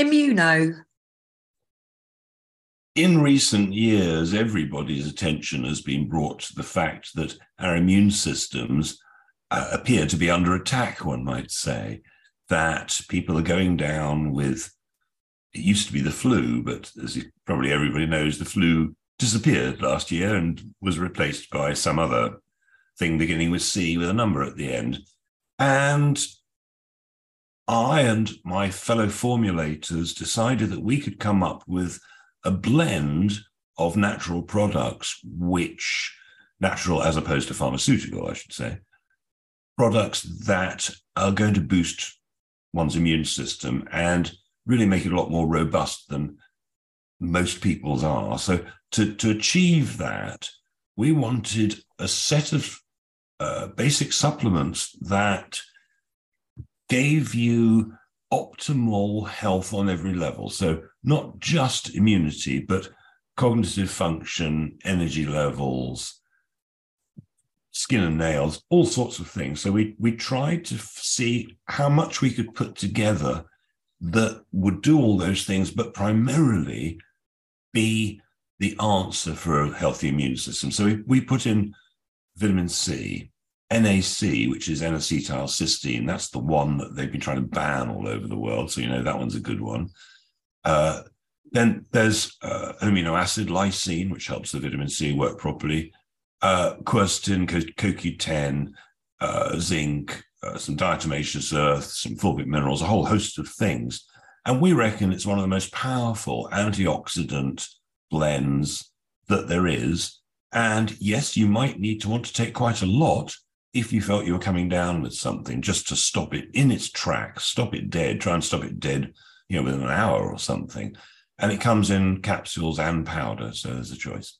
Immuno. In recent years, everybody's attention has been brought to the fact that our immune systems uh, appear to be under attack, one might say, that people are going down with, it used to be the flu, but as probably everybody knows, the flu disappeared last year and was replaced by some other thing beginning with C with a number at the end. And I and my fellow formulators decided that we could come up with a blend of natural products, which natural as opposed to pharmaceutical, I should say, products that are going to boost one's immune system and really make it a lot more robust than most people's are. So to, to achieve that, we wanted a set of uh, basic supplements that gave you optimal health on every level. So, not just immunity, but cognitive function, energy levels, skin and nails, all sorts of things. So, we, we tried to see how much we could put together that would do all those things, but primarily be the answer for a healthy immune system. So, we, we put in vitamin C, NAC, which is N-acetylcysteine, that's the one that they've been trying to ban all over the world. So, you know, that one's a good one. Uh, then there's uh, amino acid lysine, which helps the vitamin C work properly, uh, quercetin, CoQ10, uh, zinc, uh, some diatomaceous earth, some fulvic minerals, a whole host of things. And we reckon it's one of the most powerful antioxidant blends that there is. And yes, you might need to want to take quite a lot if you felt you were coming down with something, just to stop it in its tracks, stop it dead, try and stop it dead, you know, within an hour or something. And it comes in capsules and powder, so there's a choice.